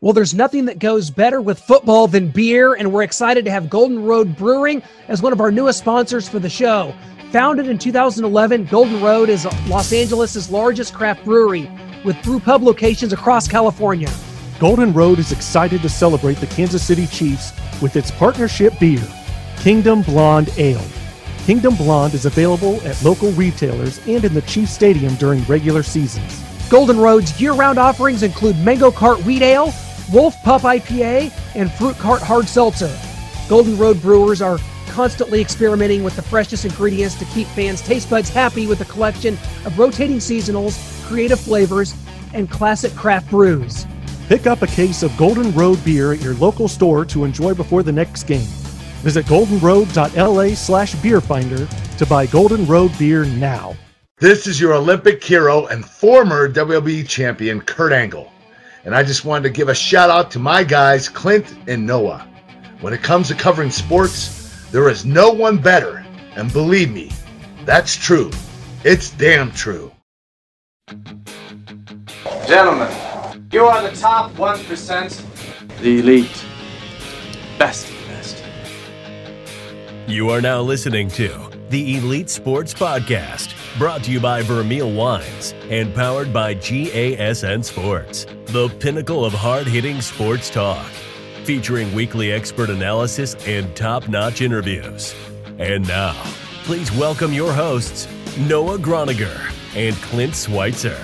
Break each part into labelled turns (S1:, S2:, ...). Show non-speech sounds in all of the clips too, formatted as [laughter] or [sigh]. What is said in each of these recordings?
S1: Well, there's nothing that goes better with football than beer, and we're excited to have Golden Road Brewing as one of our newest sponsors for the show. Founded in 2011, Golden Road is Los Angeles' largest craft brewery with brew pub locations across California.
S2: Golden Road is excited to celebrate the Kansas City Chiefs with its partnership beer, Kingdom Blonde Ale. Kingdom Blonde is available at local retailers and in the Chiefs Stadium during regular seasons.
S1: Golden Road's year round offerings include Mango Cart Wheat Ale, Wolf Pup IPA, and Fruit Cart Hard Seltzer. Golden Road brewers are constantly experimenting with the freshest ingredients to keep fans' taste buds happy with a collection of rotating seasonals, creative flavors, and classic craft brews.
S2: Pick up a case of Golden Road beer at your local store to enjoy before the next game. Visit goldenroad.la slash beerfinder to buy Golden Road beer now.
S3: This is your Olympic hero and former WWE champion, Kurt Angle and I just wanted to give a shout out to my guys, Clint and Noah. When it comes to covering sports, there is no one better, and believe me, that's true. It's damn true.
S4: Gentlemen, you are the top 1%.
S5: The elite. Best of the best.
S6: You are now listening to the Elite Sports Podcast, brought to you by Vermeil Wines and powered by GASN Sports, the pinnacle of hard hitting sports talk, featuring weekly expert analysis and top notch interviews. And now, please welcome your hosts, Noah Groniger and Clint Schweitzer.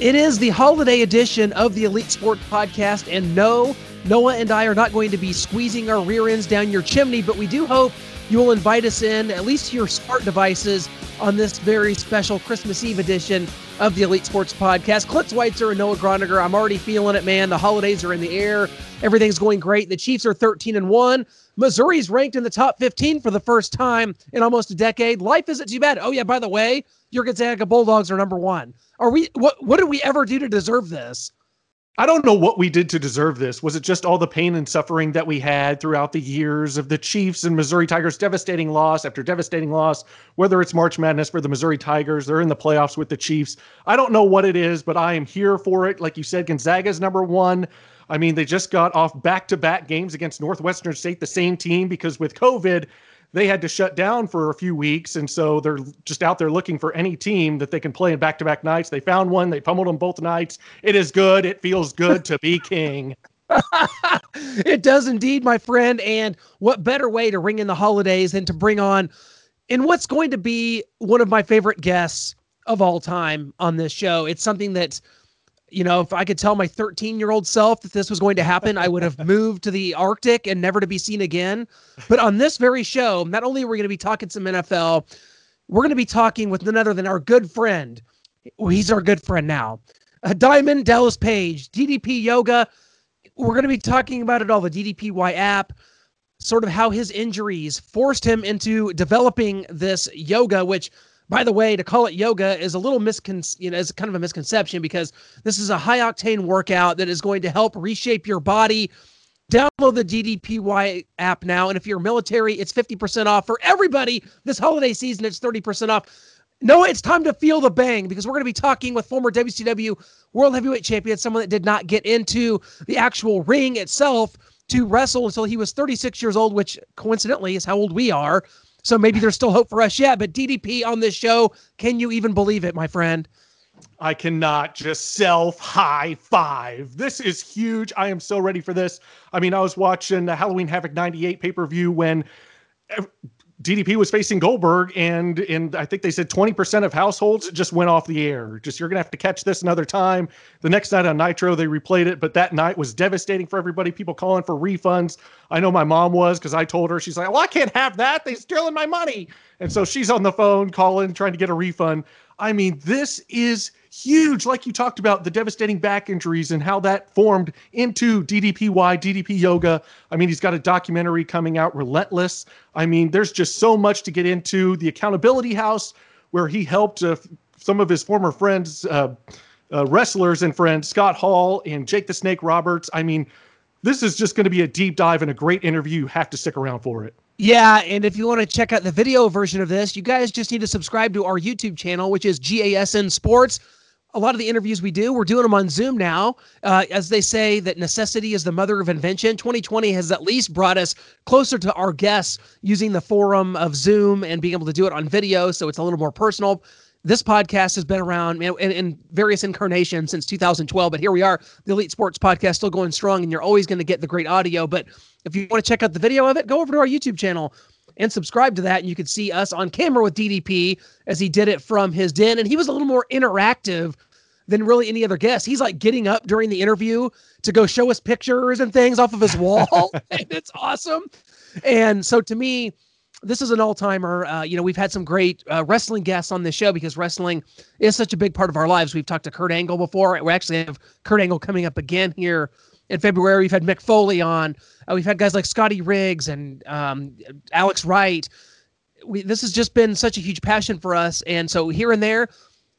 S1: It is the holiday edition of the Elite Sport Podcast, and no, Noah and I are not going to be squeezing our rear ends down your chimney, but we do hope you will invite us in, at least to your smart devices, on this very special Christmas Eve edition of the Elite Sports Podcast. Clint Schweitzer and Noah Groniger. I'm already feeling it, man. The holidays are in the air. Everything's going great. The Chiefs are 13 and 1. Missouri's ranked in the top 15 for the first time in almost a decade. Life isn't too bad. Oh, yeah, by the way, your Gonzaga Bulldogs are number one. Are we what what did we ever do to deserve this?
S2: I don't know what we did to deserve this. Was it just all the pain and suffering that we had throughout the years of the Chiefs and Missouri Tigers devastating loss after devastating loss? Whether it's March Madness for the Missouri Tigers, they're in the playoffs with the Chiefs. I don't know what it is, but I am here for it. Like you said, Gonzaga's number one. I mean, they just got off back to back games against Northwestern State, the same team, because with COVID, they had to shut down for a few weeks. And so they're just out there looking for any team that they can play in back to back nights. They found one, they pummeled them both nights. It is good. It feels good to be king. [laughs]
S1: it does indeed, my friend. And what better way to ring in the holidays than to bring on in what's going to be one of my favorite guests of all time on this show? It's something that you know, if I could tell my 13 year old self that this was going to happen, I would have [laughs] moved to the Arctic and never to be seen again. But on this very show, not only are we going to be talking some NFL, we're going to be talking with none other than our good friend. He's our good friend now. Uh, Diamond Dallas Page, DDP Yoga. We're going to be talking about it all, the DDPY app, sort of how his injuries forced him into developing this yoga, which by the way, to call it yoga is a little miscon you know, is kind of a misconception because this is a high octane workout that is going to help reshape your body. Download the DDPY app now. And if you're military, it's 50% off for everybody this holiday season. It's 30% off. No, it's time to feel the bang because we're going to be talking with former WCW World Heavyweight Champion, someone that did not get into the actual ring itself to wrestle until he was 36 years old, which coincidentally is how old we are. So maybe there's still hope for us yet. But DDP on this show, can you even believe it, my friend?
S2: I cannot just self high five. This is huge. I am so ready for this. I mean, I was watching the Halloween Havoc 98 pay per view when DDP was facing Goldberg, and and I think they said 20% of households just went off the air. Just you're gonna have to catch this another time. The next night on Nitro, they replayed it, but that night was devastating for everybody. People calling for refunds. I know my mom was because I told her she's like, "Well, I can't have that. They're stealing my money," and so she's on the phone calling, trying to get a refund. I mean, this is huge. Like you talked about the devastating back injuries and how that formed into DDPY, DDP Yoga. I mean, he's got a documentary coming out, Relentless. I mean, there's just so much to get into. The Accountability House, where he helped uh, some of his former friends, uh, uh, wrestlers and friends, Scott Hall and Jake the Snake Roberts. I mean, this is just going to be a deep dive and a great interview. You have to stick around for it.
S1: Yeah, and if you want to check out the video version of this, you guys just need to subscribe to our YouTube channel, which is GASN Sports. A lot of the interviews we do, we're doing them on Zoom now. Uh, as they say, that necessity is the mother of invention. 2020 has at least brought us closer to our guests using the forum of Zoom and being able to do it on video. So it's a little more personal. This podcast has been around in, in various incarnations since 2012, but here we are, the Elite Sports Podcast, still going strong, and you're always going to get the great audio. But if you want to check out the video of it, go over to our YouTube channel and subscribe to that. And you could see us on camera with DDP as he did it from his den. And he was a little more interactive than really any other guest. He's like getting up during the interview to go show us pictures and things off of his wall. [laughs] and it's awesome. And so to me, this is an all timer. Uh, you know, we've had some great uh, wrestling guests on this show because wrestling is such a big part of our lives. We've talked to Kurt Angle before. We actually have Kurt Angle coming up again here in February. We've had Mick Foley on. Uh, we've had guys like Scotty Riggs and um, Alex Wright. We, this has just been such a huge passion for us. And so here and there,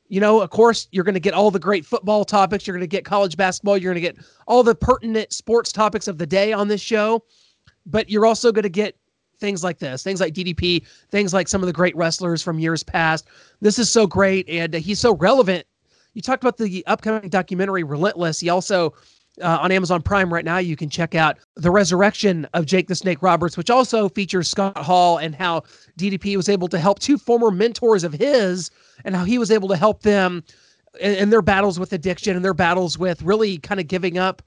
S1: you know, of course, you're going to get all the great football topics. You're going to get college basketball. You're going to get all the pertinent sports topics of the day on this show. But you're also going to get things like this, things like DDP, things like some of the great wrestlers from years past. This is so great. And uh, he's so relevant. You talked about the upcoming documentary, Relentless. He also uh, on Amazon Prime right now, you can check out The Resurrection of Jake the Snake Roberts, which also features Scott Hall and how DDP was able to help two former mentors of his and how he was able to help them in, in their battles with addiction and their battles with really kind of giving up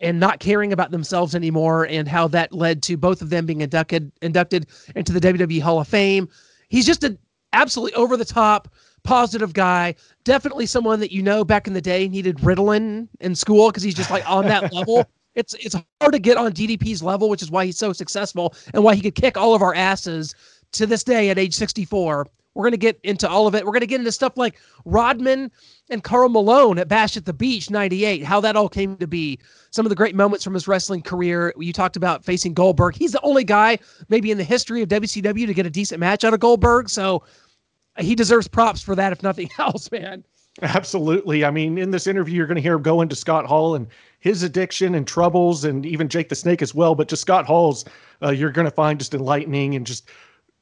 S1: and not caring about themselves anymore and how that led to both of them being inducted inducted into the WWE Hall of Fame. He's just an absolutely over the top positive guy. Definitely someone that you know back in the day needed Ritalin in school because he's just like on that level. [laughs] It's it's hard to get on DDP's level, which is why he's so successful and why he could kick all of our asses to this day at age 64. We're going to get into all of it. We're going to get into stuff like Rodman and Karl Malone at Bash at the Beach 98, how that all came to be. Some of the great moments from his wrestling career. You talked about facing Goldberg. He's the only guy, maybe in the history of WCW, to get a decent match out of Goldberg. So he deserves props for that, if nothing [laughs] else, man.
S2: Absolutely. I mean, in this interview, you're going to hear him go into Scott Hall and his addiction and troubles, and even Jake the Snake as well. But just Scott Hall's, uh, you're going to find just enlightening and just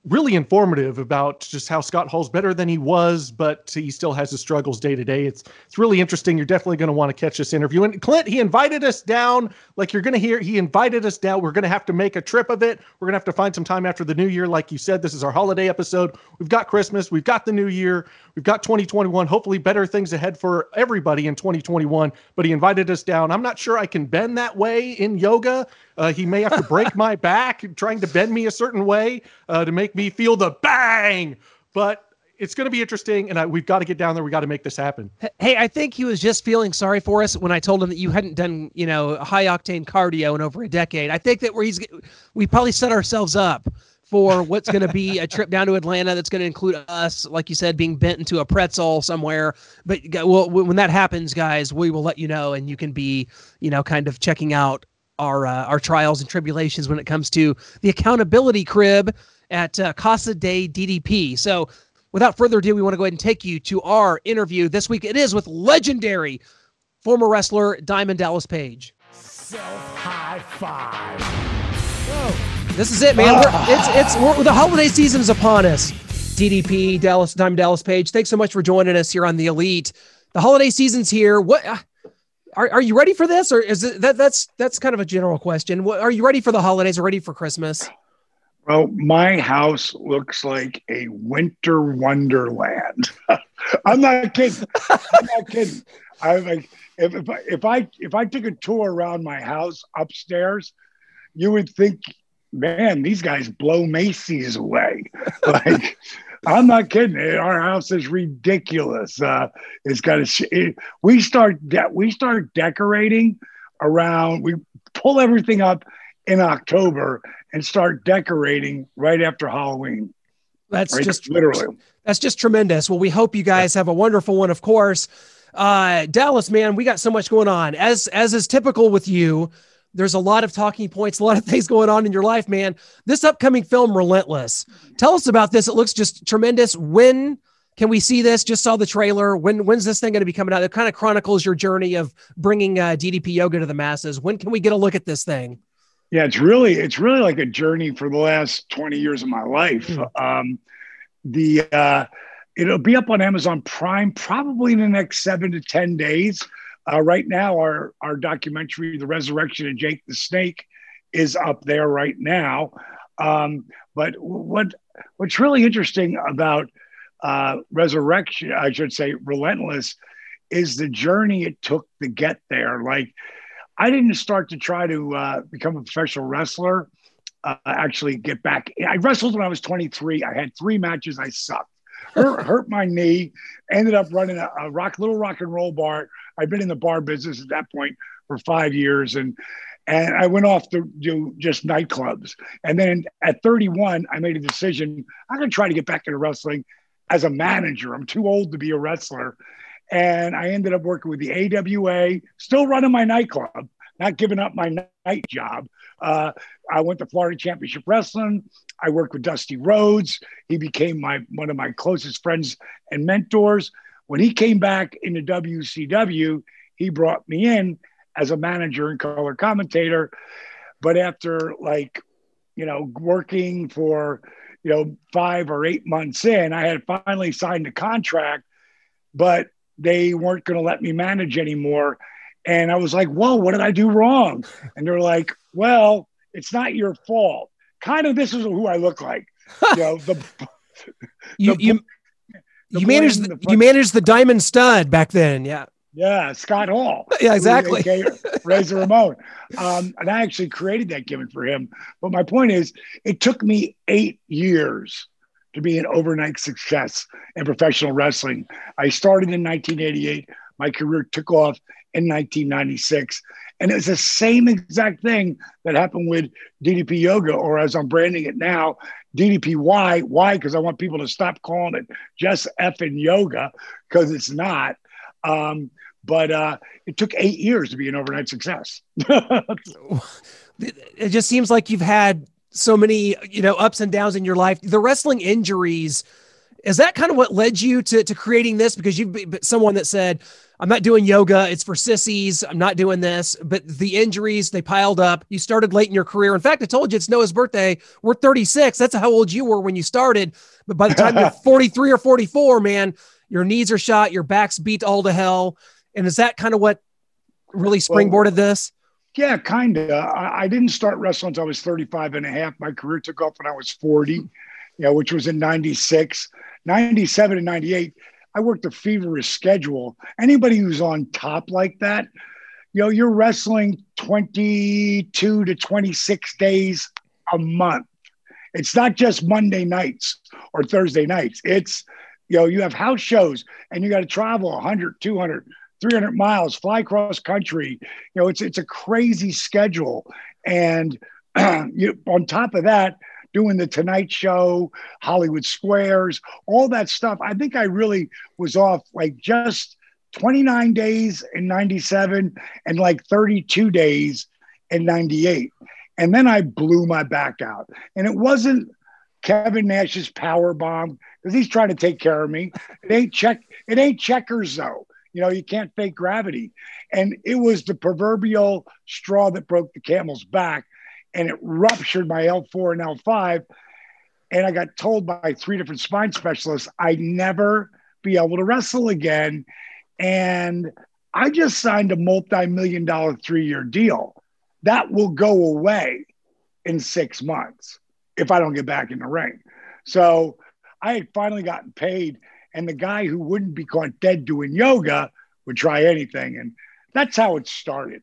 S2: really informative about just how Scott Hall's better than he was, but he still has his struggles day to day. It's it's really interesting. You're definitely going to want to catch this interview. And Clint, he invited us down, like you're going to hear. He invited us down. We're going to have to make a trip of it. We're going to have to find some time after the new year, like you said. This is our holiday episode. We've got Christmas. We've got the new year. We've got 2021. Hopefully, better things ahead for everybody in 2021. But he invited us down. I'm not sure I can bend that way in yoga. Uh, he may have to break [laughs] my back trying to bend me a certain way uh, to make me feel the bang. But it's going to be interesting, and I, we've got to get down there. We got to make this happen.
S1: Hey, I think he was just feeling sorry for us when I told him that you hadn't done, you know, high octane cardio in over a decade. I think that where he's, we probably set ourselves up for [laughs] what's going to be a trip down to Atlanta that's going to include us, like you said, being bent into a pretzel somewhere. But well, when that happens, guys, we will let you know, and you can be, you know, kind of checking out our uh, our trials and tribulations when it comes to the accountability crib at uh, Casa de DDP. So, without further ado, we want to go ahead and take you to our interview this week. It is with legendary former wrestler Diamond Dallas Page.
S7: Self high five.
S1: Whoa. This is it, man. We're, it's it's we're, the holiday season is upon us. DDP Dallas Diamond Dallas Page. Thanks so much for joining us here on the Elite. The holiday season's here. What uh, are, are you ready for this or is it that that's that's kind of a general question what, are you ready for the holidays or ready for christmas
S7: well my house looks like a winter wonderland [laughs] i'm not kidding i'm not kidding i like if, if, I, if i if i took a tour around my house upstairs you would think man these guys blow macy's away [laughs] like I'm not kidding. Our house is ridiculous. Uh, it's got a. It, we start de- we start decorating around. We pull everything up in October and start decorating right after Halloween.
S1: That's right? just literally. That's just tremendous. Well, we hope you guys have a wonderful one. Of course, uh, Dallas, man, we got so much going on. As as is typical with you, there's a lot of talking points, a lot of [laughs] things going on in your life, man. This upcoming film, Relentless. Tell us about this. It looks just tremendous. When can we see this? Just saw the trailer. When when's this thing going to be coming out? It kind of chronicles your journey of bringing uh, DDP yoga to the masses. When can we get a look at this thing?
S7: Yeah, it's really it's really like a journey for the last 20 years of my life. Mm. Um, the uh, it'll be up on Amazon Prime probably in the next seven to 10 days. Uh, right now, our, our documentary, The Resurrection of Jake the Snake, is up there right now. Um, but what what's really interesting about uh, Resurrection, I should say, Relentless, is the journey it took to get there. Like, I didn't start to try to uh, become a professional wrestler. Uh, actually, get back. I wrestled when I was 23. I had three matches. I sucked. Hurt, [laughs] hurt my knee. Ended up running a, a rock, little rock and roll bar. I'd been in the bar business at that point for five years, and and I went off to do just nightclubs. And then at 31, I made a decision. I'm going to try to get back into wrestling as a manager. I'm too old to be a wrestler. And I ended up working with the AWA, still running my nightclub, not giving up my night job. Uh, I went to Florida Championship Wrestling. I worked with Dusty Rhodes. He became my one of my closest friends and mentors. When he came back into WCW, he brought me in as a manager and color commentator. But after like, you know, working for, you know, five or eight months in, I had finally signed a contract, but they weren't going to let me manage anymore. And I was like, whoa, what did I do wrong? And they're like, well, it's not your fault. Kind of this is who I look like. You know, the, [laughs]
S1: you, the, you, the you managed the, you managed the Diamond Studd back then. Yeah.
S7: Yeah, Scott Hall. [laughs]
S1: Yeah, exactly.
S7: Razor Ramon. Um, and I actually created that gimmick for him. But my point is, it took me eight years to be an overnight success in professional wrestling. I started in 1988. My career took off in 1996. And it's the same exact thing that happened with DDP Yoga, or as I'm branding it now, DDPY. Why? Because I want people to stop calling it just effing yoga, because it's not. Um, but uh, it took eight years to be an overnight success. [laughs]
S1: it just seems like you've had so many, you know, ups and downs in your life. The wrestling injuries, is that kind of what led you to, to creating this? Because you've been someone that said, I'm not doing yoga. It's for sissies. I'm not doing this. But the injuries, they piled up. You started late in your career. In fact, I told you it's Noah's birthday. We're 36. That's how old you were when you started. But by the time you're [laughs] 43 or 44, man, your knees are shot, your back's beat all to hell. And is that kind of what really springboarded well, this?
S7: Yeah, kind of. I, I, didn't start wrestling until I was 35 and a half. My career took off when I was 40, you know, which was in 96, 97 and 98. I worked a feverish schedule. Anybody who's on top like that, you know, you're wrestling 22 to 26 days a month. It's not just Monday nights or Thursday nights. It's, you know, you have house shows and you got to travel 100, 200, 300 miles, fly cross country. You know, it's it's a crazy schedule, and [clears throat] you, on top of that, doing the Tonight Show, Hollywood Squares, all that stuff. I think I really was off like just 29 days in 97 and like 32 days in 98. And then I blew my back out. And it wasn't Kevin Nash's power bomb because he's trying to take care of me. It ain't check. It ain't checkers though. You know, you can't fake gravity. And it was the proverbial straw that broke the camel's back and it ruptured my L4 and L5. And I got told by three different spine specialists I'd never be able to wrestle again. And I just signed a multi million dollar three year deal. That will go away in six months if I don't get back in the ring. So I had finally gotten paid and the guy who wouldn't be caught dead doing yoga would try anything. And that's how it started.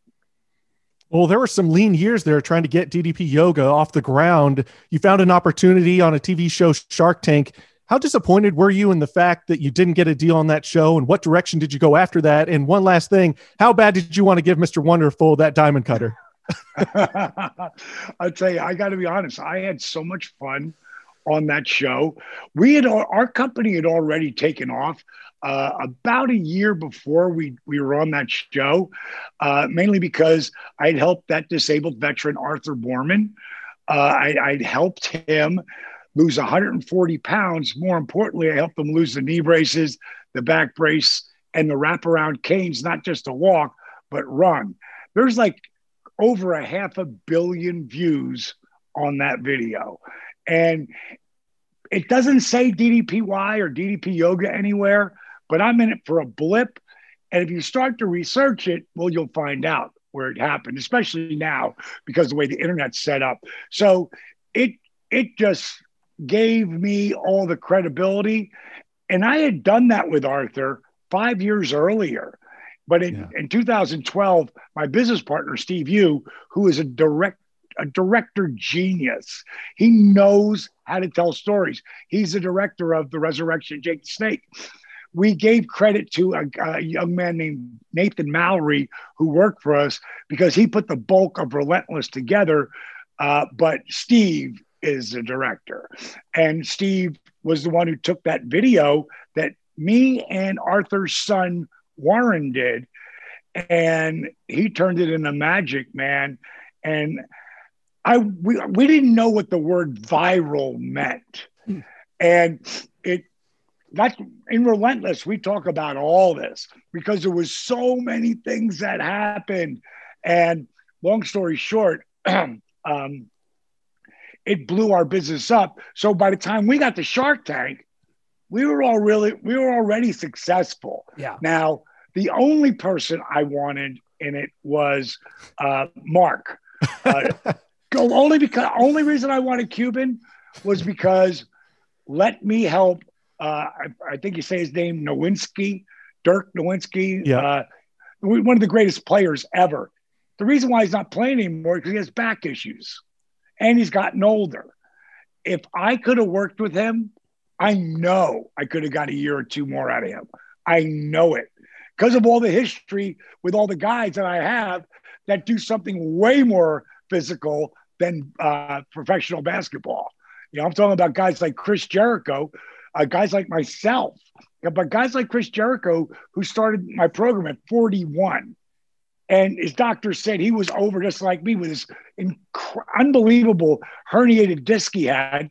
S2: Well, there were some lean years there trying to get DDP yoga off the ground. You found an opportunity on a TV show, Shark Tank. How disappointed were you in the fact that you didn't get a deal on that show? And what direction did you go after that? And one last thing, how bad did you want to give Mr. Wonderful that diamond cutter? [laughs]
S7: I'll tell you, I got to be honest. I had so much fun on that show. We had our company had already taken off uh, about a year before we we were on that show, uh, mainly because I'd helped that disabled veteran Arthur Boorman. Uh, I, I'd helped him lose 140 pounds. More importantly, I helped him lose the knee braces, the back brace, and the wraparound canes, not just to walk, but run. There's like over a half a billion views on that video. And it doesn't say DDPY or DDP yoga anywhere, but I'm in it for a blip. And if you start to research it, well, you'll find out where it happened, especially now because the way the internet's set up. So it it just gave me all the credibility. And I had done that with Arthur five years earlier. But in, yeah. in 2012, my business partner, Steve Yu, who is a direct a director genius. He knows how to tell stories. He's the director of The Resurrection Jake the Snake. We gave credit to a, a, young man named Nathan Mallory who worked for us because he put the bulk of Relentless together. Uh, but Steve is the director. And Steve was the one who took that video that me and Arthur's son Warren did. And he turned it into magic, man. And I we, we didn't know what the word viral meant. And it that's in Relentless, we talk about all this because there was so many things that happened. And long story short, [clears throat] um, it blew our business up. So by the time we got to Shark Tank, we were all really we were already successful.
S1: Yeah.
S7: Now the only person I wanted in it was uh, Mark. Uh, [laughs] go only because only reason I wanted Cuban was because let me help. Uh, I, I, think you say his name Nowitzki, Dirk Nowitzki.
S2: Yeah.
S7: Uh, one of the greatest players ever. The reason why he's not playing anymore is because he has back issues and he's gotten older. If I could have worked with him, I know I could have got a year or two more out of him. I know it because of all the history with all the guys that I have that do something way more physical than uh, professional basketball. You know, I'm talking about guys like Chris Jericho, uh, guys like myself, but guys like Chris Jericho who started my program at 41 and his doctor said he was over just like me with this inc- unbelievable herniated disc he had.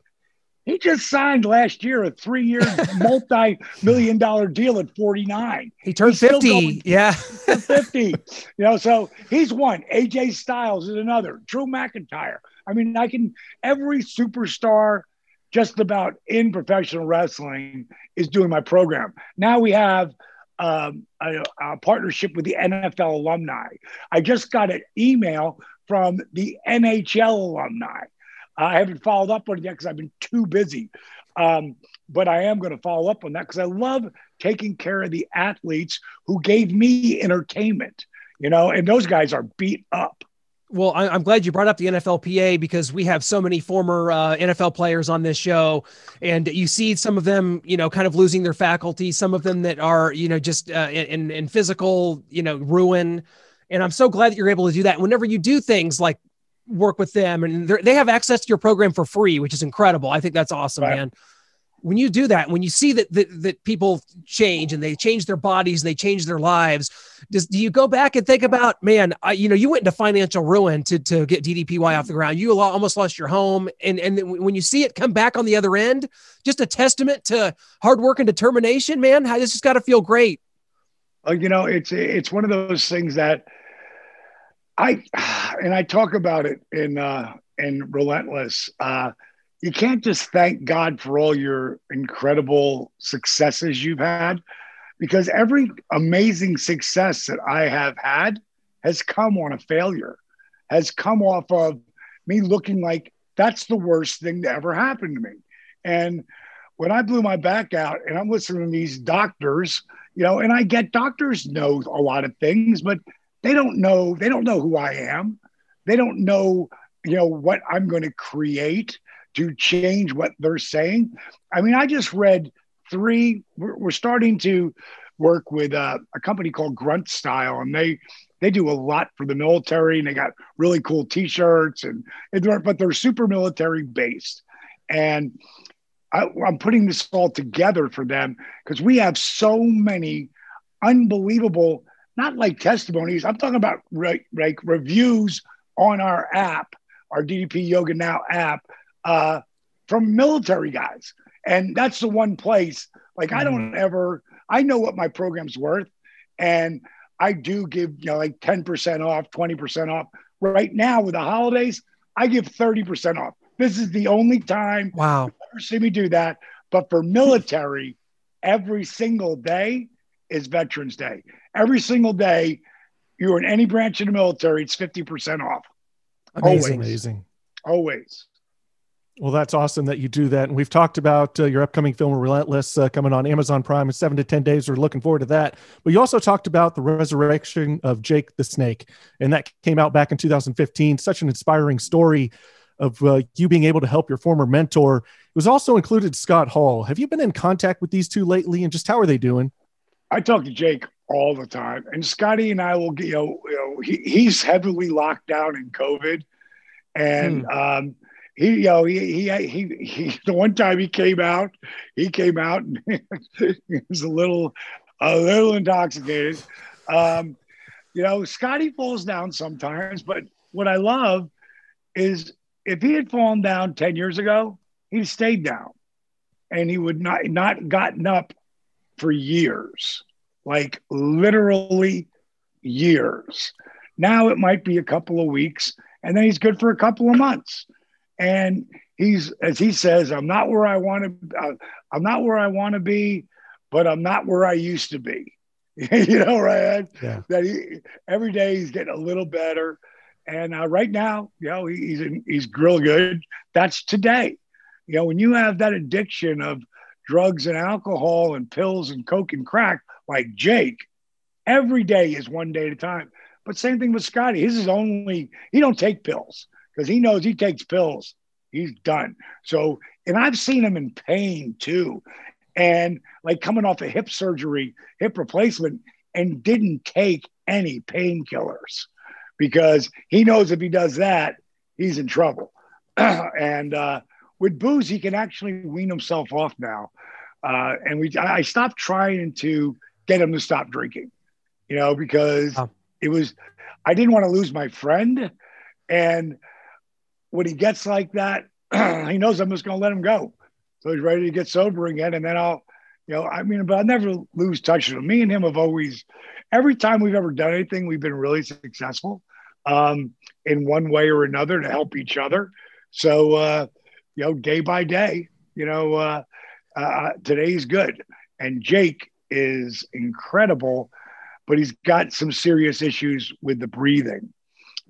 S7: He just signed last year a three year, [laughs] multi million dollar deal at 49.
S1: He turned he's 50. Yeah.
S7: 50. You know, so he's one. AJ Styles is another. Drew McIntyre. I mean, I can, every superstar just about in professional wrestling is doing my program. Now we have um, a, a, partnership with the NFL alumni. I just got an email from the NHL alumni. I haven't followed up on it yet because I've been too busy. Um, but I am going to follow up on that because I love taking care of the athletes who gave me entertainment, you know, and those guys are beat up.
S1: Well, I'm glad you brought up the NFLPA because we have so many former uh, NFL players on this show, and you see some of them, you know, kind of losing their faculty. Some of them that are, you know, just uh, in in physical, you know, ruin. And I'm so glad that you're able to do that. Whenever you do things like work with them, and they have access to your program for free, which is incredible. I think that's awesome, right. man when you do that, when you see that, that that people change and they change their bodies and they change their lives, does do you go back and think about, man, I, you know, you went into financial ruin to to get DDPY off the ground. You almost lost your home, and and when you see it come back on the other end, just a testament to hard work and determination, man. This just got to feel great.
S7: Oh, you know, it's it's one of those things that I and I talk about it in uh in Relentless. Uh you can't just thank God for all your incredible successes you've had because every amazing success that I have had has come on a failure, has come off of me looking like that's the worst thing to ever happen to me. And when I blew my back out and I'm listening to these doctors, you know, and I get doctors know a lot of things, but they don't know, they don't know who I am. They don't know, you know, what I'm going to create to change what they're saying. I mean, I just read three. We're, starting to work with uh, a company called Grunt Style, and they they do a lot for the military, and they got really cool T-shirts, and, and they're, but they're super military based. And I, I'm putting this all together for them because we have so many unbelievable, not like testimonies. I'm talking about like, like reviews on our app, our DDP Yoga Now app uh, from military guys. And that's the one place, like, I don't mm-hmm. ever, I know what my program's worth. And I do give, you know, like 10% off, 20% off. Right now with the holidays, I give 30% off. This is the only time
S1: wow
S7: never see me do that. But for military, every single day is Veterans Day. Every single day, you're in any branch of the military, it's 50% off.
S1: Amazing.
S7: Always.
S2: Amazing.
S7: Always.
S2: Well, that's awesome that you do that. And we've talked about uh, your upcoming film, Relentless, uh, coming on Amazon Prime in seven to 10 days. We're looking forward to that. But you also talked about the resurrection of Jake the Snake, and that came out back in 2015. Such an inspiring story of uh, you being able to help your former mentor. It was also included Scott Hall. Have you been in contact with these two lately, and just how are they doing?
S7: I talk to Jake all the time, and Scotty and I will get, you know, you know he, he's heavily locked down in COVID. And, um, he, you know, he, he, he, he, [laughs] the one time he came out, he came out and [laughs] he was a little, a little intoxicated. Um, you know, Scotty falls down sometimes, but what I love is if he had fallen down 10 years ago, he'd stayed down and he would not, not gotten up for years, like literally years. Now it might be a couple of weeks and then he's good for a couple of months. And he's as he says i'm not where i want to uh, i'm not where i want to be but i'm not where i used to be. [laughs] You know right?
S2: Yeah.
S7: that he every day he's getting a little better. And uh, right now you know he, he's in, he's real good. That's today. You know when you have that addiction of drugs and alcohol and pills and coke and crack like jake. Every day is one day at a time. But same thing with scotty. His is only he don't take pills because he knows he takes pills, he's done. So, and I've seen him in pain too, and like coming off a hip surgery, hip replacement, and didn't take any painkillers because he knows if he does that, he's in trouble. [clears throat] and uh, with booze, he can actually wean himself off now. Uh, and we, I stopped trying to get him to stop drinking, you know, because
S1: Oh.
S7: it was, I didn't want to lose my friend. And when he gets like that, [clears throat] he knows I'm just going to let him go. So he's ready to get sober again. And then I'll, you know, I mean, but I'll never lose touch with him. Me and him have always, every time we've ever done anything, we've been really successful um, in one way or another to help each other. So, uh, you know, day by day, you know, uh, uh, today's good. And Jake is incredible, but he's got some serious issues with the breathing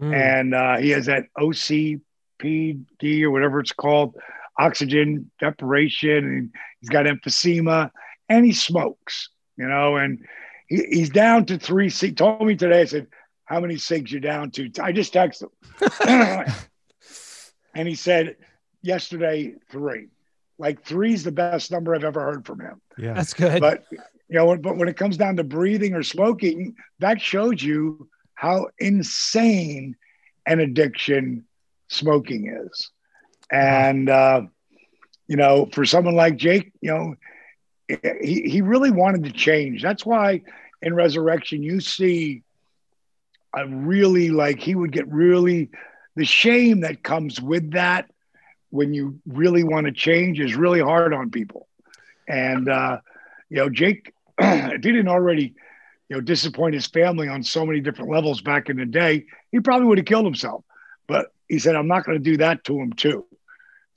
S1: Mm.
S7: and uh, he has that OCPD or whatever it's called, oxygen deprivation, and he's got emphysema, and he smokes, you know, and he, he's down to three. He told me today, I said, "How many cigs you down to?" I just texted him, [laughs] and he said yesterday three. Like three's the best number I've ever heard from him
S2: Yeah.
S1: That's good.
S7: but you know but when it comes down to breathing or smoking that shows you how insane an addiction smoking is and uh you know for someone like jake you know he, he really wanted to change that's why in resurrection you see a really like he would get really the shame that comes with that when you really want to change is really hard on people and uh you know, Jake, [clears throat] if he didn't already, you know, disappoint his family on so many different levels back in the day, he probably would have killed himself. But he said, I'm not going to do that to him too.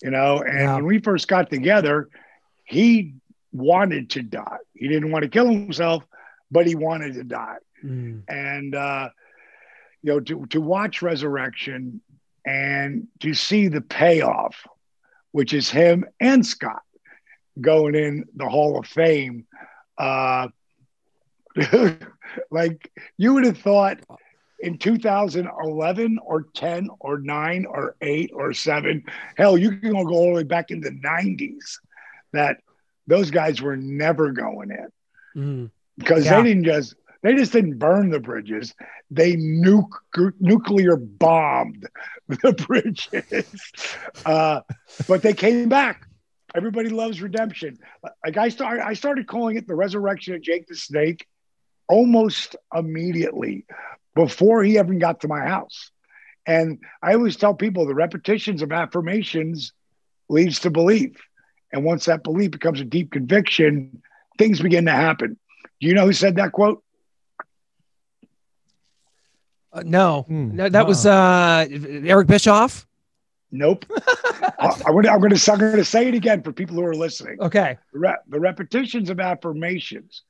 S7: You know, and
S1: Yeah.
S7: when we first got together, he wanted to die. He didn't want to kill himself, but he wanted to die.
S1: Mm.
S7: And uh, you know, to to watch Resurrection and to see the payoff, which is him and Scott going in the Hall of Fame. Uh, [laughs] like you would have thought in 2011 or 10 or 9 or 8 or 7, hell, you can go all the way back in the 90s that those guys were never going in
S1: Mm.
S7: because
S1: Yeah.
S7: they didn't just they just didn't burn the bridges. They nuke nuclear bombed the [laughs] bridges. Uh, but they came back. Everybody loves redemption. Like i started i started calling it the resurrection of jake the snake almost immediately before he even got to my house. And i always tell people the repetitions of affirmations leads to belief. And once that belief becomes a deep conviction things begin to happen. Do you know who said that quote
S1: Uh, no,
S2: Hmm.
S1: no, that was uh, Eric Bischoff.
S7: Nope. [laughs] I, I'm going to I'm going to I'm going to say it again for people who are listening.
S1: Okay.
S7: The, re- the repetitions of affirmations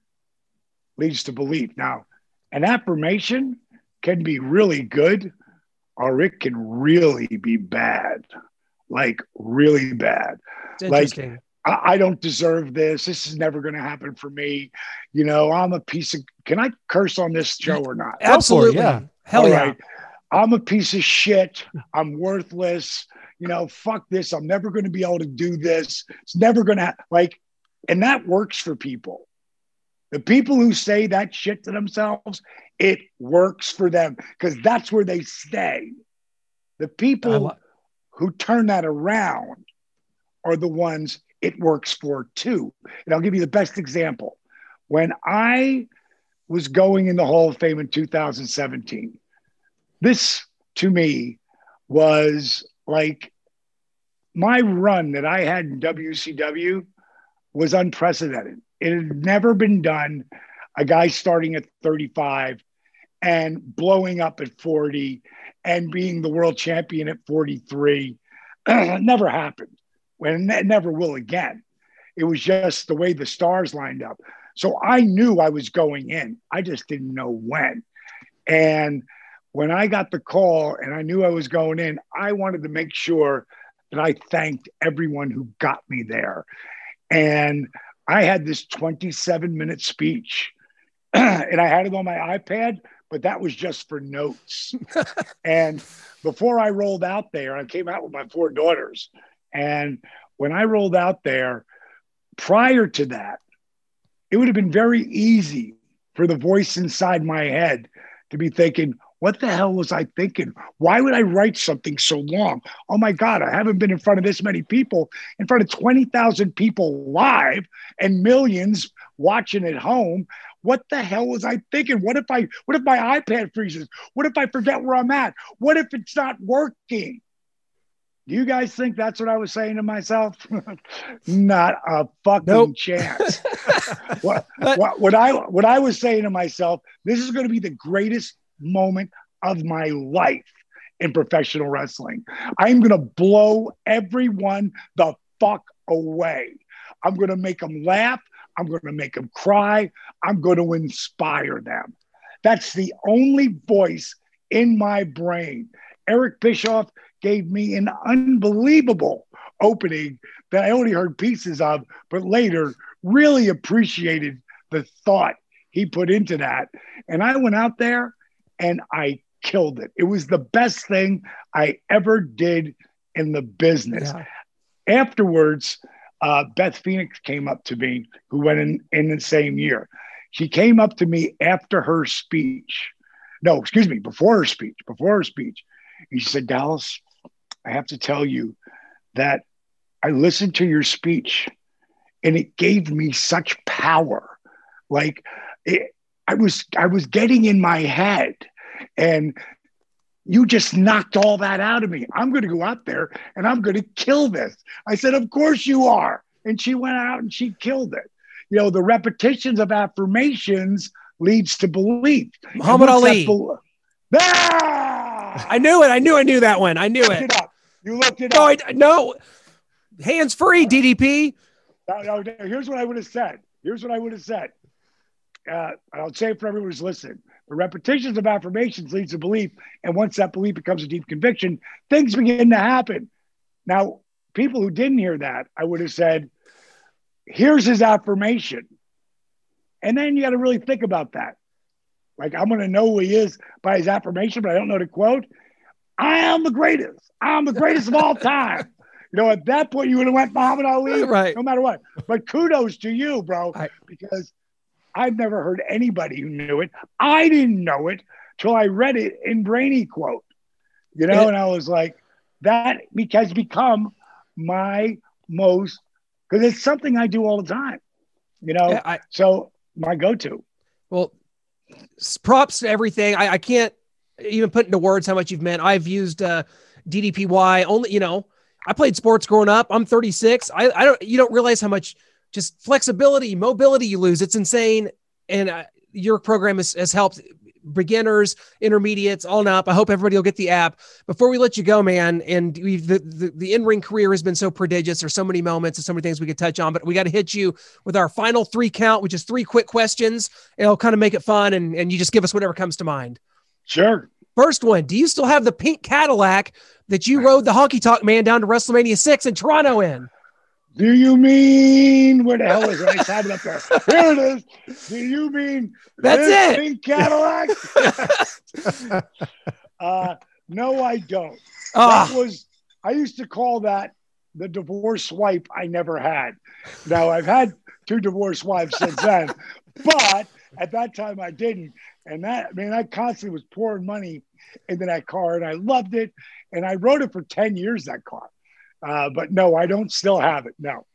S7: leads to belief. Now, an affirmation can be really good, or it can really be bad, like really bad.
S1: It's
S7: Like. I, I don't deserve this. This is never going to happen for me. You know, I'm a piece of. Can I curse on this show or not?
S2: for
S1: Absolutely.
S2: yeah.
S1: Hell
S7: All
S1: yeah.
S7: right. I'm a piece of shit. I'm worthless. You know, fuck this. I'm never going to be able to do this. It's never going to like, and that works for people. The people who say that shit to themselves, it works for them because that's where they stay. The people who turn that around are the ones it works for too. And I'll give you the best example. When I was going in the Hall of Fame in 2017, this to me was like my run that I had in WCW was unprecedented. It had never been done. A guy starting at 35 and blowing up at 40 and being the world champion at 43 [clears throat] never happened. When it never will again. It was just the way the stars lined up. So I knew I was going in. I just didn't know when. And when I got the call and I knew I was going in, I wanted to make sure that I thanked everyone who got me there. And I had this 27 minute speech [clears throat] and I had it on my iPad, but that was just for notes. [laughs] and before I rolled out there, I came out with my four daughters. And when I rolled out there, prior to that, it would have been very easy for the voice inside my head to be thinking, what the hell was I thinking? Why would I write something so long? Oh my God, I haven't been in front of this many people, in front of 20,000 people live and millions watching at home. What the hell was I thinking? What if I what if my iPad freezes? What if I forget where I'm at? What if it's not working? Do you guys think that's what I was saying to myself? [laughs] not a fucking
S1: Nope.
S7: chance. [laughs] what, what, what I what I was saying to myself, this is going to be the greatest moment of my life in professional wrestling. I'm going to blow everyone the fuck away. I'm going to make them laugh. I'm going to make them cry. I'm going to inspire them. That's the only voice in my brain. Eric Bischoff gave me an unbelievable opening that I only heard pieces of, but later really appreciated the thought he put into that. And I went out there and I killed it. It was the best thing I ever did in the business.
S1: Yeah.
S7: Afterwards, uh, Beth Phoenix came up to me, who went in, in the same year. She came up to me after her speech. No, excuse me, before her speech, before her speech. And she said, Dallas, I have to tell you that I listened to your speech and it gave me such power. Like it, I was, I was getting in my head and you just knocked all that out of me. I'm going to go out there and I'm going to kill this. I said, Of course you are. And she went out and she killed it. You know, the repetitions of affirmations leads to belief.
S1: Muhammad Ali.
S7: bel- Ah!
S1: I knew it. I knew I knew that one. I knew it.
S7: it. You looked it
S1: No,
S7: up.
S1: I no. Hands free, DDP.
S7: No, no, no, here's what I would have said. Here's what I would have said. Uh, I'll say it for everyone who's listening. The repetitions of affirmations leads to belief, and once that belief becomes a deep conviction, things begin to happen. Now, people who didn't hear that, I would have said, "Here's his affirmation," and then you got to really think about that. Like I'm going to know who he is by his affirmation, but I don't know the quote. I am the greatest. I'm the greatest of all time. You know, at that point, you would have went Muhammad Ali, [laughs]
S1: Right.
S7: no matter what. But kudos to you, bro,
S1: I-
S7: because I've never heard anybody who knew it. I didn't know it till I read it in Brainy quote. You know,
S1: It-
S7: and I was like, that has become my most because it's something I do all the time. You know,
S1: Yeah, I,
S7: so my go-to.
S1: well, props to everything. I, I can't even put into words how much you've meant. I've used uh, DDPY only. You know, I played sports growing up. I'm 36. I, I don't. You don't realize how much just flexibility, mobility you lose. It's insane. And uh, your program has, has helped beginners, intermediates, on up. I hope everybody will get the app. Before we let you go, man, and we've, the, the, the in ring career has been so prodigious. There's so many moments and so many things we could touch on, but we got to hit you with our final three count, which is three quick questions. It'll kind of make it fun, and, and you just give us whatever comes to mind.
S7: Sure.
S1: First one, do you still have the pink Cadillac that you rode the Honky Tonk Man down to WrestleMania 6 in Toronto in?
S7: Do you mean where the hell is it? I had it up there. Here it is. Do you mean
S1: That's it.
S7: pink Cadillac? [laughs] uh, no, I don't.
S1: Ah.
S7: That was I used to call that the divorce wife I never had. Now I've had two divorce wives since then, but at that time I didn't. And that I mean I constantly was pouring money into that car and I loved it. And I rode it for 10 years, that car. Uh, but no, I don't still have it. No.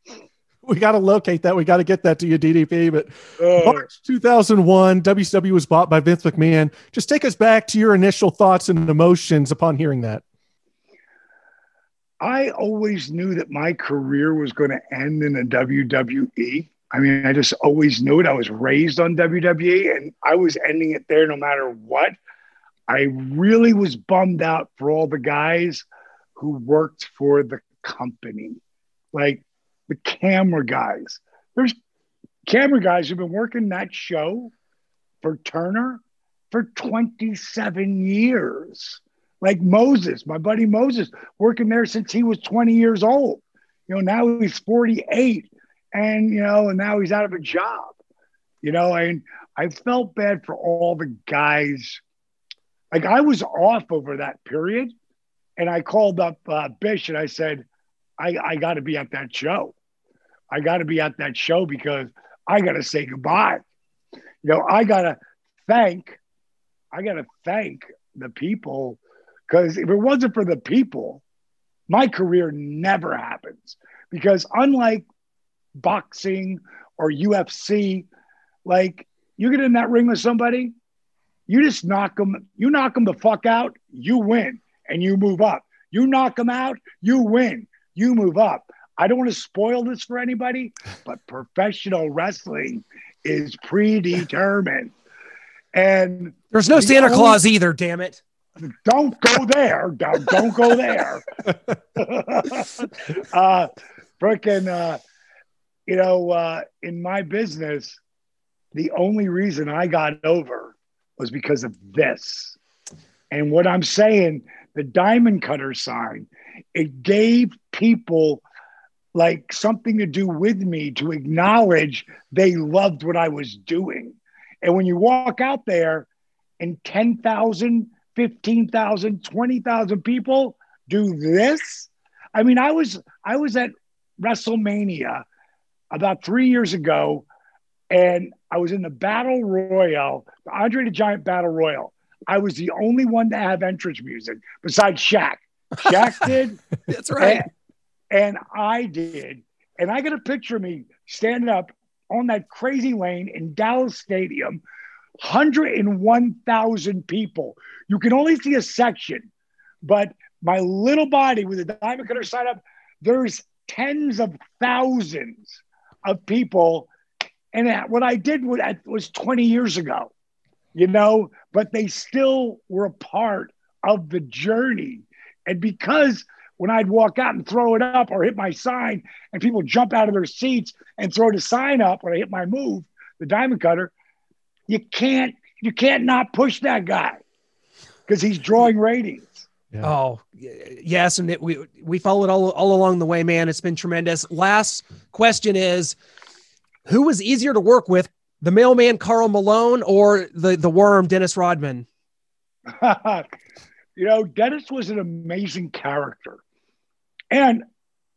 S2: We got to locate that. We got to get that to you, DDP. But
S7: Uh,
S2: March 2001, WCW was bought by Vince McMahon. Just take us back to your initial thoughts and emotions upon hearing that.
S7: I always knew that my career was going to end in the WWE. I mean, I just always knew it. I was raised on WWE and I was ending it there no matter what. I really was bummed out for all the guys who worked for the company, like the camera guys. There's camera guys who've been working that show for Turner for 27 years like Moses, my buddy Moses, working there since he was 20 years old. You know, now he's 48 and, you know, and now he's out of a job, you know, and I felt bad for all the guys. Like I was off over that period and I called up uh, Bish and I said, I, I got to be at that show. I got to be at that show because I got to say goodbye. You know, I got to thank, I got to thank the people because if it wasn't for the people, my career never happens. Because unlike boxing or UFC, like you get in that ring with somebody, you just knock them, you knock them the fuck out, you win and you move up. You knock them out, you win, you move up. I don't want to spoil this for anybody, [laughs] but professional wrestling is predetermined. And
S1: There's no
S7: The
S1: Santa
S7: only-
S1: Claus either, damn it.
S7: don't go there. Don't, don't go there. [laughs] [laughs] uh, freaking, uh, you know, uh, in my business, the only reason I got over was because of this. And what I'm saying, the diamond cutter sign, it gave people like something to do with me to acknowledge they loved what I was doing. And when you walk out there and 10,000, 15,000, 20,000 people do this, I mean, I was I was at WrestleMania about three years ago, and I was in the Battle Royal, the Andre the Giant Battle Royal. I was the only one to have entrance music besides Shaq. Shaq [laughs] did,
S1: That's right.
S7: and, and I did. And I got a picture of me standing up on that crazy lane in Dallas Stadium, 101,000 people. You can only see a section, but my little body with a diamond cutter sign up, there's tens of thousands of people. And what I did was, was 20 years ago, you know, but they still were a part of the journey. And because when I'd walk out and throw it up or hit my sign and people jump out of their seats and throw the sign up when I hit my move, the diamond cutter, you can't you can't not push that guy because he's drawing ratings.
S1: Oh yes, and it, we we followed all all along the way, man. It's been tremendous. Last question is, who was easier to work with, the mailman Karl Malone or the the worm Dennis Rodman? [laughs]
S7: you know, Dennis was an amazing character and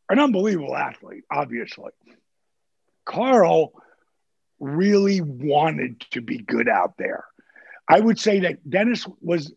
S7: an unbelievable athlete, obviously. Karl really wanted to be good out there. I would say that Dennis was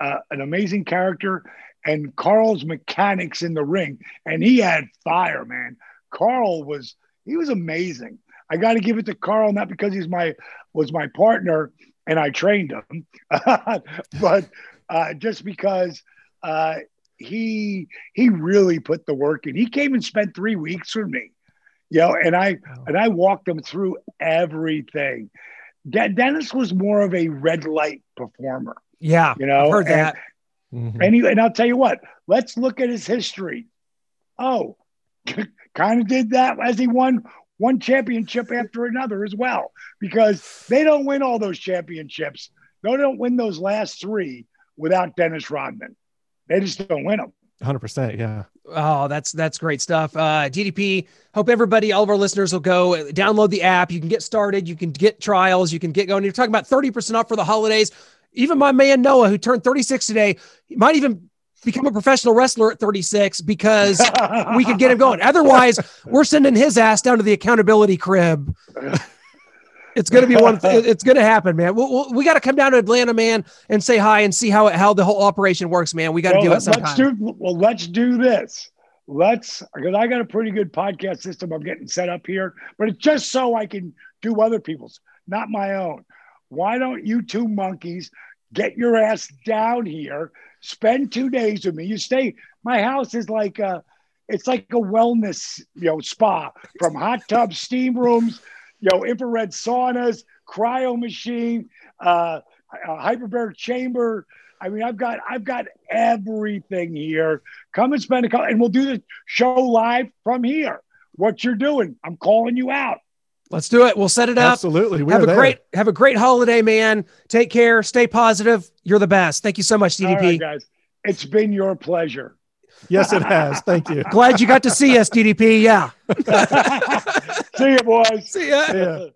S7: uh, an amazing character and Karl's mechanics in the ring, and he had fire, man. Karl was he was amazing. I got to give it to Karl, not because he's my was my partner and I trained him, [laughs] but uh, just because uh, he he really put the work in. He came and spent three weeks with me, you know, and I and I walked him through everything. De- Dennis was more of a red light performer.
S1: Yeah,
S7: You know,
S1: I've heard
S7: and-
S1: that.
S2: Mhm.
S7: And, he, and I'll tell you what, let's look at his history. Oh, [laughs] kind of did that as he won one championship after another as well, because they don't win all those championships. They don't win those last three without Dennis Rodman. They just don't win them.
S2: 100%. Yeah.
S1: Oh, that's that's great stuff. Uh, DDP. Hope everybody, all of our listeners, will go download the app. You can get started. You can get trials. You can get going. You're talking about thirty percent off for the holidays. Even my man Noah, who turned 36 today, he might even become a professional wrestler at 36 because we could get him going. [laughs] Otherwise, we're sending his ass down to the accountability crib. It's gonna be one. It's gonna happen, man. We'll, we'll, we got to come down to Atlanta, man, and say hi and see how it, how the whole operation works, man. We got to
S7: Well,
S1: do it sometime.
S7: let's do well. Let's do this. Let's because I got a pretty good podcast system I'm getting set up here, but it's just so I can do other people's, not my own. Why don't you two monkeys get your ass down here? Spend two days with me. You stay. My house is like a, it's like a wellness, you know, spa from hot tubs, steam rooms, you know, infrared saunas, cryo machine, uh, hyperbaric chamber. I mean, I've got I've got everything here. Come and spend a couple, and we'll do the show live from here. What you're doing, I'm calling you out.
S1: Let's do it. We'll set it up.
S2: Absolutely. We
S1: have a
S2: there.
S1: great have a great holiday, man. Take care. Stay positive. You're the best. Thank you so much,
S7: All
S1: DDP.
S7: right, guys. It's been your pleasure.
S2: Yes, it has. Thank you. [laughs]
S1: Glad you got to see us, DDP. Yeah. [laughs]
S7: See you, boys.
S1: See ya.
S2: Yeah.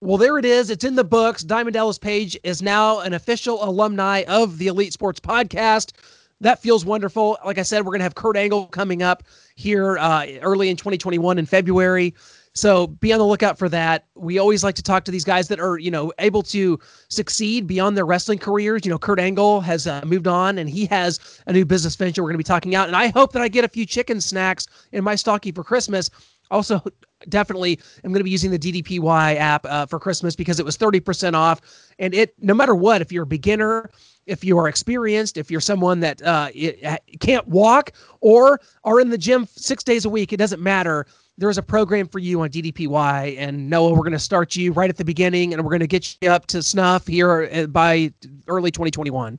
S1: Well, there it is. It's in the books. Diamond Dallas Page is now an official alumni of the Elite Sports Podcast. That feels wonderful. Like I said, we're going to have Kurt Angle coming up here uh, early in 2021 in February. So be on the lookout for that. We always like to talk to these guys that are, you know, able to succeed beyond their wrestling careers. You know, Kurt Angle has uh, moved on and he has a new business venture we're going to be talking out. And I hope that I get a few chicken snacks in my stocking for Christmas. Also, definitely am going to be using the DDPY app uh, for Christmas because it was 30% off. And it, no matter what, if you're a beginner, if you are experienced, if you're someone that uh, can't walk or are in the gym six days a week, it doesn't matter. There's a program for you on DDPY. And Noah, we're going to start you right at the beginning and we're going to get you up to snuff here uh, by early 2021.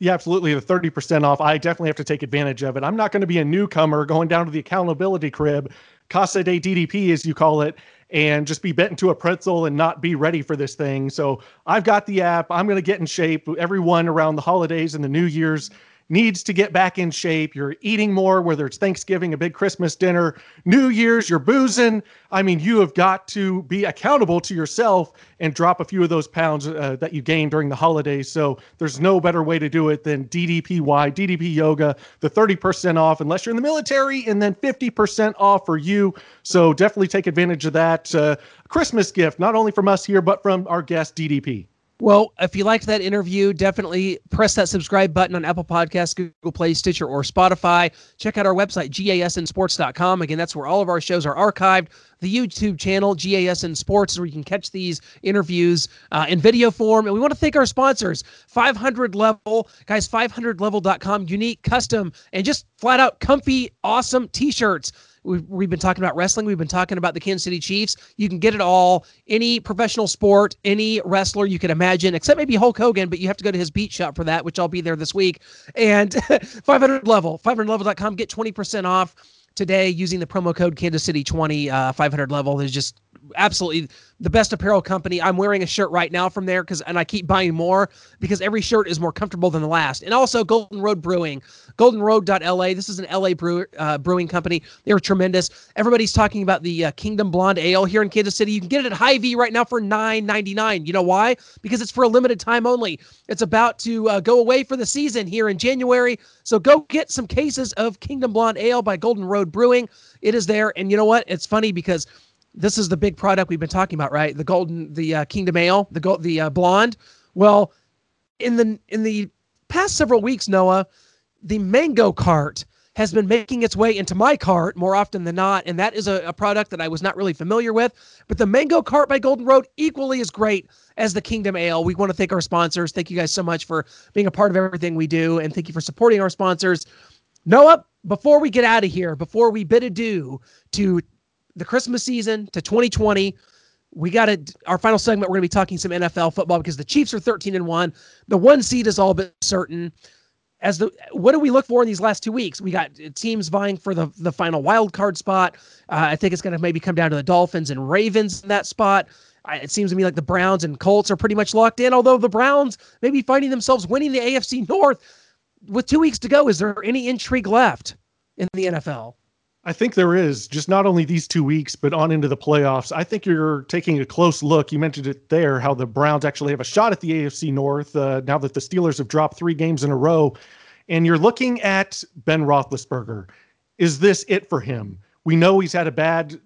S2: Yeah, absolutely. The 30% off. I definitely have to take advantage of it. I'm not going to be a newcomer going down to the accountability crib, Casa de DDP, as you call it, and just be bent into a pretzel and not be ready for this thing. So I've got the app. I'm going to get in shape. Everyone around the holidays and the New Year's needs to get back in shape. You're eating more, whether it's Thanksgiving, a big Christmas dinner, New Year's, you're boozing. I mean, you have got to be accountable to yourself and drop a few of those pounds uh, that you gained during the holidays. So there's no better way to do it than DDPY, DDP Yoga, the 30% off, unless you're in the military, and then 50% off for you. So definitely take advantage of that uh, Christmas gift, not only from us here, but from our guest, DDP.
S1: Well, if you liked that interview, definitely press that subscribe button on Apple Podcasts, Google Play, Stitcher, or Spotify. Check out our website, gasnsports.com. Again, that's where all of our shows are archived. The YouTube channel, GASN Sports, where you can catch these interviews uh, in video form. And we want to thank our sponsors, 500 Level, guys, 500level.com, unique, custom, and just flat out comfy, awesome t shirts. We've, we've been talking about wrestling. We've been talking about the Kansas City Chiefs. You can get it all. Any professional sport, any wrestler you can imagine, except maybe Hulk Hogan, but you have to go to his Beach Shop for that, which I'll be there this week. And [laughs] 500 level, 500level.com, get 20% off today using the promo code Kansas City 20, uh, 500 level. There's just absolutely the best apparel company. I'm wearing a shirt right now from there because, and I keep buying more because every shirt is more comfortable than the last. And also Golden Road Brewing, goldenroad.la. This is an LA brew, uh, brewing company. They were tremendous. Everybody's talking about the uh, Kingdom Blonde Ale here in Kansas City. You can get it at Hy-Vee right now for $9.99. You know why? Because it's for a limited time only. It's about to uh, go away for the season here in January. So go get some cases of Kingdom Blonde Ale by Golden Road Brewing. It is there. And you know what? It's funny because this is the big product we've been talking about, right? The golden, the uh, Kingdom Ale, the gold, the uh, blonde. Well, in the in the past several weeks, Noah, the mango cart has been making its way into my cart more often than not, and that is a, a product that I was not really familiar with. But the mango cart by Golden Road equally is great as the Kingdom Ale. We want to thank our sponsors. Thank you guys so much for being a part of everything we do, and thank you for supporting our sponsors. Noah, before we get out of here, before we bid adieu to the Christmas season to 2020. we got it. Our final segment, we're going to be talking some NFL football because the Chiefs are 13 and one. The one seed is all but certain. As the what do we look for in these last two weeks? We got teams vying for the the final wild card spot. Uh, I think it's going to maybe come down to the Dolphins and Ravens in that spot. I, it seems to me like the Browns and Colts are pretty much locked in. Although the Browns may be finding themselves winning the AFC North with two weeks to go. Is there any intrigue left in the NFL?
S2: I think there is just not only these two weeks, but on into the playoffs. I think you're taking a close look. You mentioned it there, how the Browns actually have a shot at the AFC North uh, now that the Steelers have dropped three games in a row. And you're looking at Ben Roethlisberger. Is this it for him? We know he's had a bad,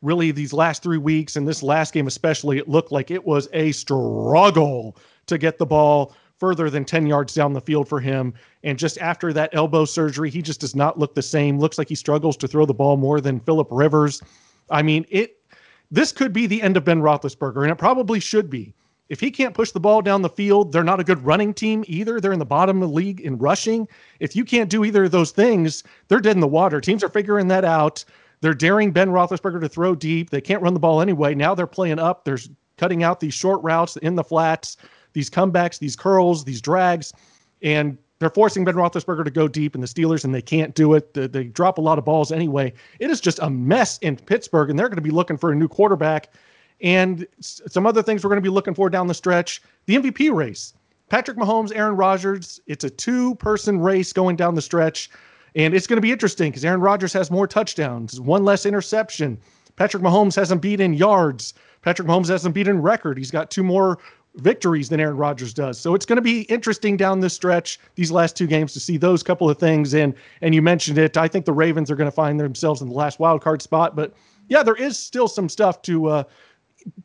S2: really, these last three weeks, and this last game especially, it looked like it was a struggle to get the ball further than 10 yards down the field for him. And just after that elbow surgery, he just does not look the same. Looks like he struggles to throw the ball more than Philip Rivers. I mean, it this could be the end of Ben Roethlisberger, and it probably should be. If he can't push the ball down the field, they're not a good running team either. They're in the bottom of the league in rushing. If you can't do either of those things, they're dead in the water. Teams are figuring that out. They're daring Ben Roethlisberger to throw deep. They can't run the ball anyway. Now they're playing up. They're cutting out these short routes in the flats these comebacks, these curls, these drags, and they're forcing Ben Roethlisberger to go deep, in the Steelers, and they can't do it. They, they drop a lot of balls anyway. It is just a mess in Pittsburgh, and they're going to be looking for a new quarterback. And some other things we're going to be looking for down the stretch the MVP race. Patrick Mahomes, Aaron Rodgers. It's a two person race going down the stretch. And it's going to be interesting because Aaron Rodgers has more touchdowns, one less interception. Patrick Mahomes hasn't beaten yards. Patrick Mahomes hasn't beaten record. He's got two more victories than Aaron Rodgers does. So it's going to be interesting down this stretch, these last two games, to see those couple of things. And and you mentioned it. I think the Ravens are going to find themselves in the last wild card spot. But yeah, there is still some stuff to uh,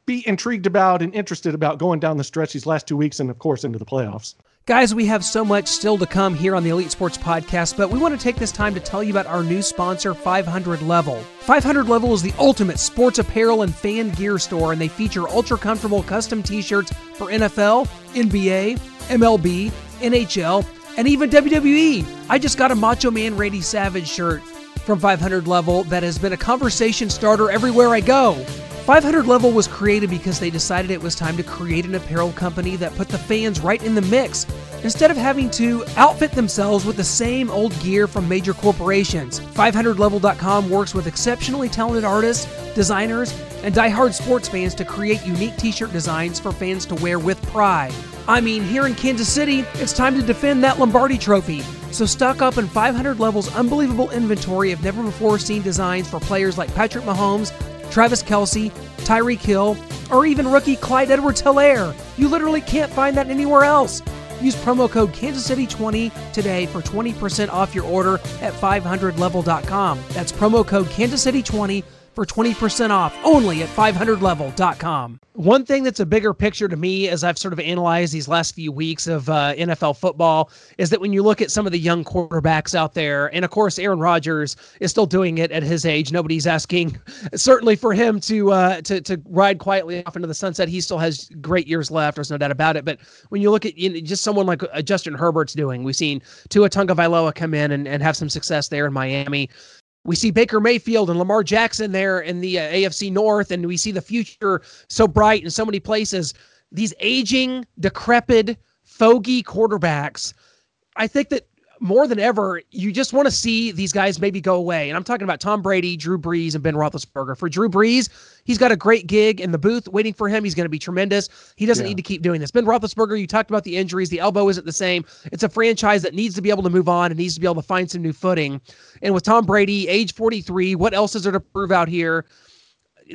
S2: be intrigued about and interested about going down the stretch these last two weeks, and of course into the playoffs.
S1: Guys, we have so much still to come here on the Elite Sports Podcast, but we want to take this time to tell you about our new sponsor, 500 Level. 500 Level is the ultimate sports apparel and fan gear store, and they feature ultra comfortable custom t shirts for NFL, NBA, MLB, NHL, and even WWE. I just got a Macho Man Randy Savage shirt from 500 Level that has been a conversation starter everywhere I go. 500 Level was created because they decided it was time to create an apparel company that put the fans right in the mix instead of having to outfit themselves with the same old gear from major corporations. 500level.com works with exceptionally talented artists, designers, and die-hard sports fans to create unique t shirt designs for fans to wear with pride. I mean, here in Kansas City, it's time to defend that Lombardi trophy. So stock up in 500 Level's unbelievable inventory of never before seen designs for players like Patrick Mahomes, Travis Kelce, Tyreek Hill, or even rookie Clyde Edwards Helaire. You literally can't find that anywhere else. Use promo code Kansas City 20 today for 20% off your order at 500level.com. That's promo code Kansas City 20 for 20% off only at 500level.com. One thing that's a bigger picture to me as I've sort of analyzed these last few weeks of uh, NFL football is that when you look at some of the young quarterbacks out there, and of course, Aaron Rodgers is still doing it at his age. Nobody's asking, [laughs] certainly for him to uh, to to ride quietly off into the sunset. He still has great years left. There's no doubt about it. But when you look at you know, just someone like uh, Justin Herbert's doing, we've seen Tua Tagovailoa come in and, and have some success there in Miami. We see Baker Mayfield and Lamar Jackson there in the uh, AFC North, and we see the future so bright in so many places. These aging, decrepit, fogey quarterbacks. I think that more than ever, you just want to see these guys maybe go away. And I'm talking about Tom Brady, Drew Brees, and Ben Roethlisberger. For Drew Brees, he's got a great gig in the booth waiting for him. He's going to be tremendous. He doesn't yeah. need to keep doing this. Ben Roethlisberger, you talked about the injuries. The elbow isn't the same. It's a franchise that needs to be able to move on and needs to be able to find some new footing. And with Tom Brady, age 43, what else is there to prove out here?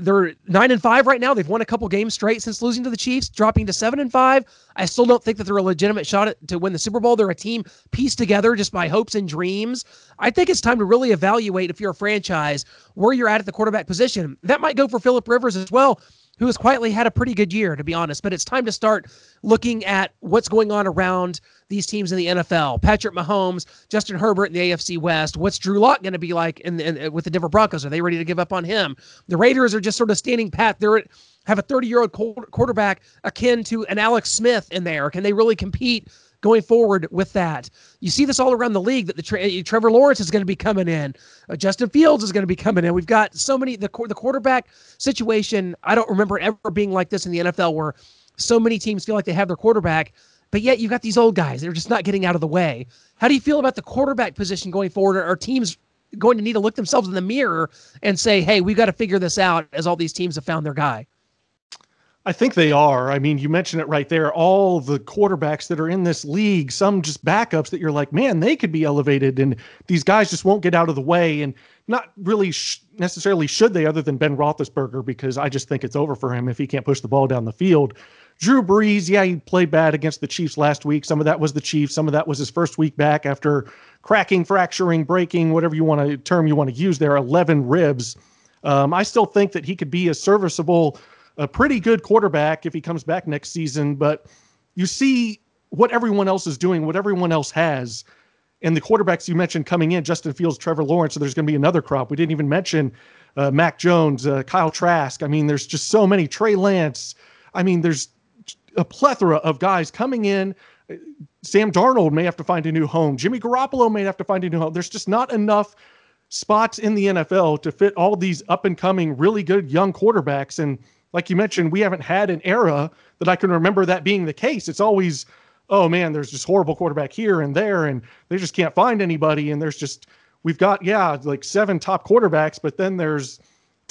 S1: They're nine and five right now. They've won a couple games straight since losing to the Chiefs, dropping to seven and five. I still don't think that they're a legitimate shot at, to win the Super Bowl. They're a team pieced together just by hopes and dreams. I think it's time to really evaluate if you're a franchise where you're at at the quarterback position. That might go for Philip Rivers as well who has quietly had a pretty good year, to be honest. But it's time to start looking at what's going on around these teams in the NFL. Patrick Mahomes, Justin Herbert in the AFC West. What's Drew Lock going to be like in, in, with the Denver Broncos? Are they ready to give up on him? The Raiders are just sort of standing pat. They're have a 30 year old quarterback akin to an Alex Smith in there. Can they really compete going forward with that. You see this all around the league that the tra- Trevor Lawrence is going to be coming in, uh, Justin Fields is going to be coming in. We've got so many the the quarterback situation. I don't remember ever being like this in the NFL where so many teams feel like they have their quarterback, but yet you've got these old guys that are just not getting out of the way. How do you feel about the quarterback position going forward? Are teams going to need to look themselves in the mirror and say, "Hey, we've got to figure this out," as all these teams have found their guy?
S2: I think they are. I mean, you mentioned it right there. All the quarterbacks that are in this league, some just backups that you're like, man, they could be elevated, and these guys just won't get out of the way. And not really sh- necessarily should they, other than Ben Roethlisberger, because I just think it's over for him if he can't push the ball down the field. Drew Brees, yeah, he played bad against the Chiefs last week. Some of that was the Chiefs. Some of that was his first week back after cracking, fracturing, breaking, whatever you want to term you want to use there, 11 ribs. Um, I still think that he could be a serviceable a pretty good quarterback if he comes back next season. But you see what everyone else is doing, what everyone else has. And the quarterbacks you mentioned coming in, Justin Fields, Trevor Lawrence. So there's going to be another crop. We didn't even mention uh, Mac Jones, uh, Kyle Trask. I mean, there's just so many. Trey Lance. I mean, there's a plethora of guys coming in. Sam Darnold may have to find a new home. Jimmy Garoppolo may have to find a new home. There's just not enough spots in the NFL to fit all these up and coming, really good young quarterbacks. And like you mentioned, we haven't had an era that I can remember that being the case. It's always, oh man, there's just horrible quarterback here and there, and they just can't find anybody. And there's just, we've got, yeah, like seven top quarterbacks, but then there's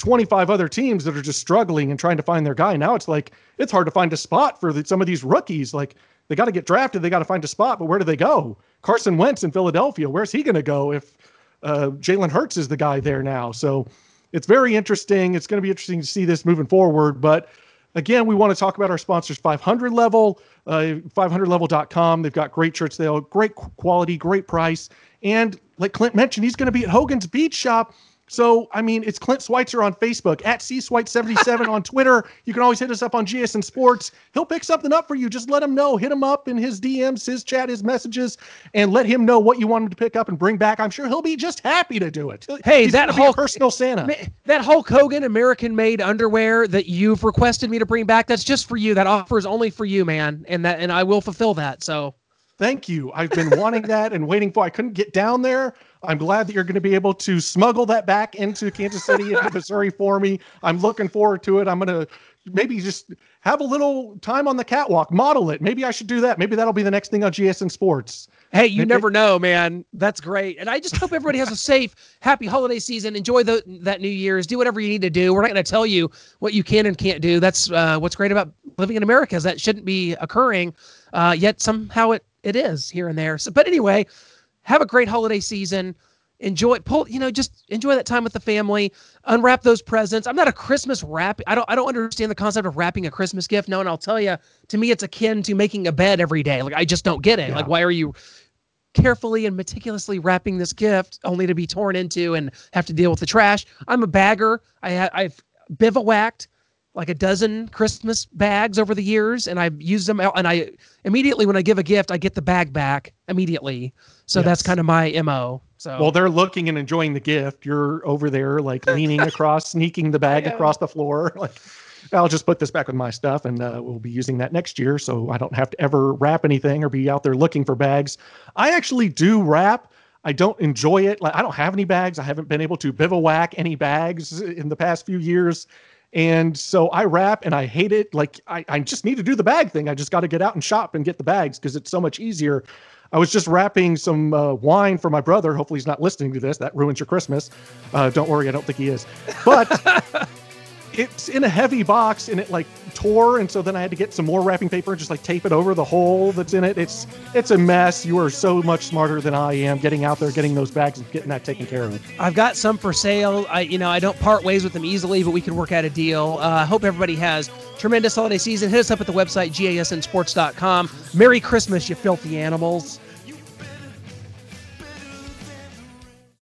S2: 25 other teams that are just struggling and trying to find their guy. Now it's like, it's hard to find a spot for the, some of these rookies. Like, they got to get drafted, they got to find a spot, but where do they go? Carson Wentz in Philadelphia, where's he going to go if uh, Jalen Hurts is the guy there now? So, it's very interesting. It's going to be interesting to see this moving forward. But again, we want to talk about our sponsors 500 level, uh, 500level.com. They've got great shirts there, great quality, great price. And like Clint mentioned, he's going to be at Hogan's Beach Shop so, I mean, it's Clint Schweitzer on Facebook, at CSwite77 on Twitter. You can always hit us up on GSN Sports. He'll pick something up for you. Just let him know. Hit him up in his DMs, his chat, his messages, and let him know what you want him to pick up and bring back. I'm sure he'll be just happy to do it.
S1: Hey, He's that whole
S2: personal Santa.
S1: That Hulk Hogan American made underwear that you've requested me to bring back, that's just for you. That offer is only for you, man. And that and I will fulfill that. So
S2: Thank you. I've been wanting that and waiting for. I couldn't get down there. I'm glad that you're going to be able to smuggle that back into Kansas City, into Missouri for me. I'm looking forward to it. I'm going to maybe just have a little time on the catwalk, model it. Maybe I should do that. Maybe that'll be the next thing on GSN Sports.
S1: Hey, you maybe. never know, man. That's great. And I just hope everybody has a safe, happy holiday season. Enjoy the that New Year's. Do whatever you need to do. We're not going to tell you what you can and can't do. That's uh, what's great about living in America is that shouldn't be occurring. Uh, yet somehow it it is here and there. So, but anyway, have a great holiday season. Enjoy pull, you know, just enjoy that time with the family. Unwrap those presents. I'm not a Christmas wrap. I don't I don't understand the concept of wrapping a Christmas gift. No, and I'll tell you, to me, it's akin to making a bed every day. Like I just don't get it. Yeah. Like why are you carefully and meticulously wrapping this gift only to be torn into and have to deal with the trash? I'm a bagger. I ha- I've bivouacked like a dozen Christmas bags over the years, and I've used them. And I immediately, when I give a gift, I get the bag back immediately. So yes. that's kind of my mo. So
S2: well, they're looking and enjoying the gift. You're over there, like leaning [laughs] across, sneaking the bag across the floor. [laughs] Like, I'll just put this back with my stuff, and uh, we'll be using that next year, so I don't have to ever wrap anything or be out there looking for bags. I actually do wrap. I don't enjoy it. Like I don't have any bags. I haven't been able to bivouac any bags in the past few years. And so I wrap and I hate it. Like I, I just need to do the bag thing. I just got to get out and shop and get the bags because it's so much easier. I was just wrapping some uh, wine for my brother. Hopefully he's not listening to this. That ruins your Christmas. Uh, don't worry, I don't think he is. But [laughs] it's in a heavy box and it like tore and so then i had to get some more wrapping paper and just like tape it over the hole that's in it. It's it's a mess. You are so much smarter than i am getting out there getting those bags and getting that taken care of.
S1: I've got some for sale. I you know i don't part ways with them easily but we can work out a deal. Uh, i uh, hope everybody has. Tremendous holiday season. Hit us up at the website gasnsports.com merry christmas you filthy animals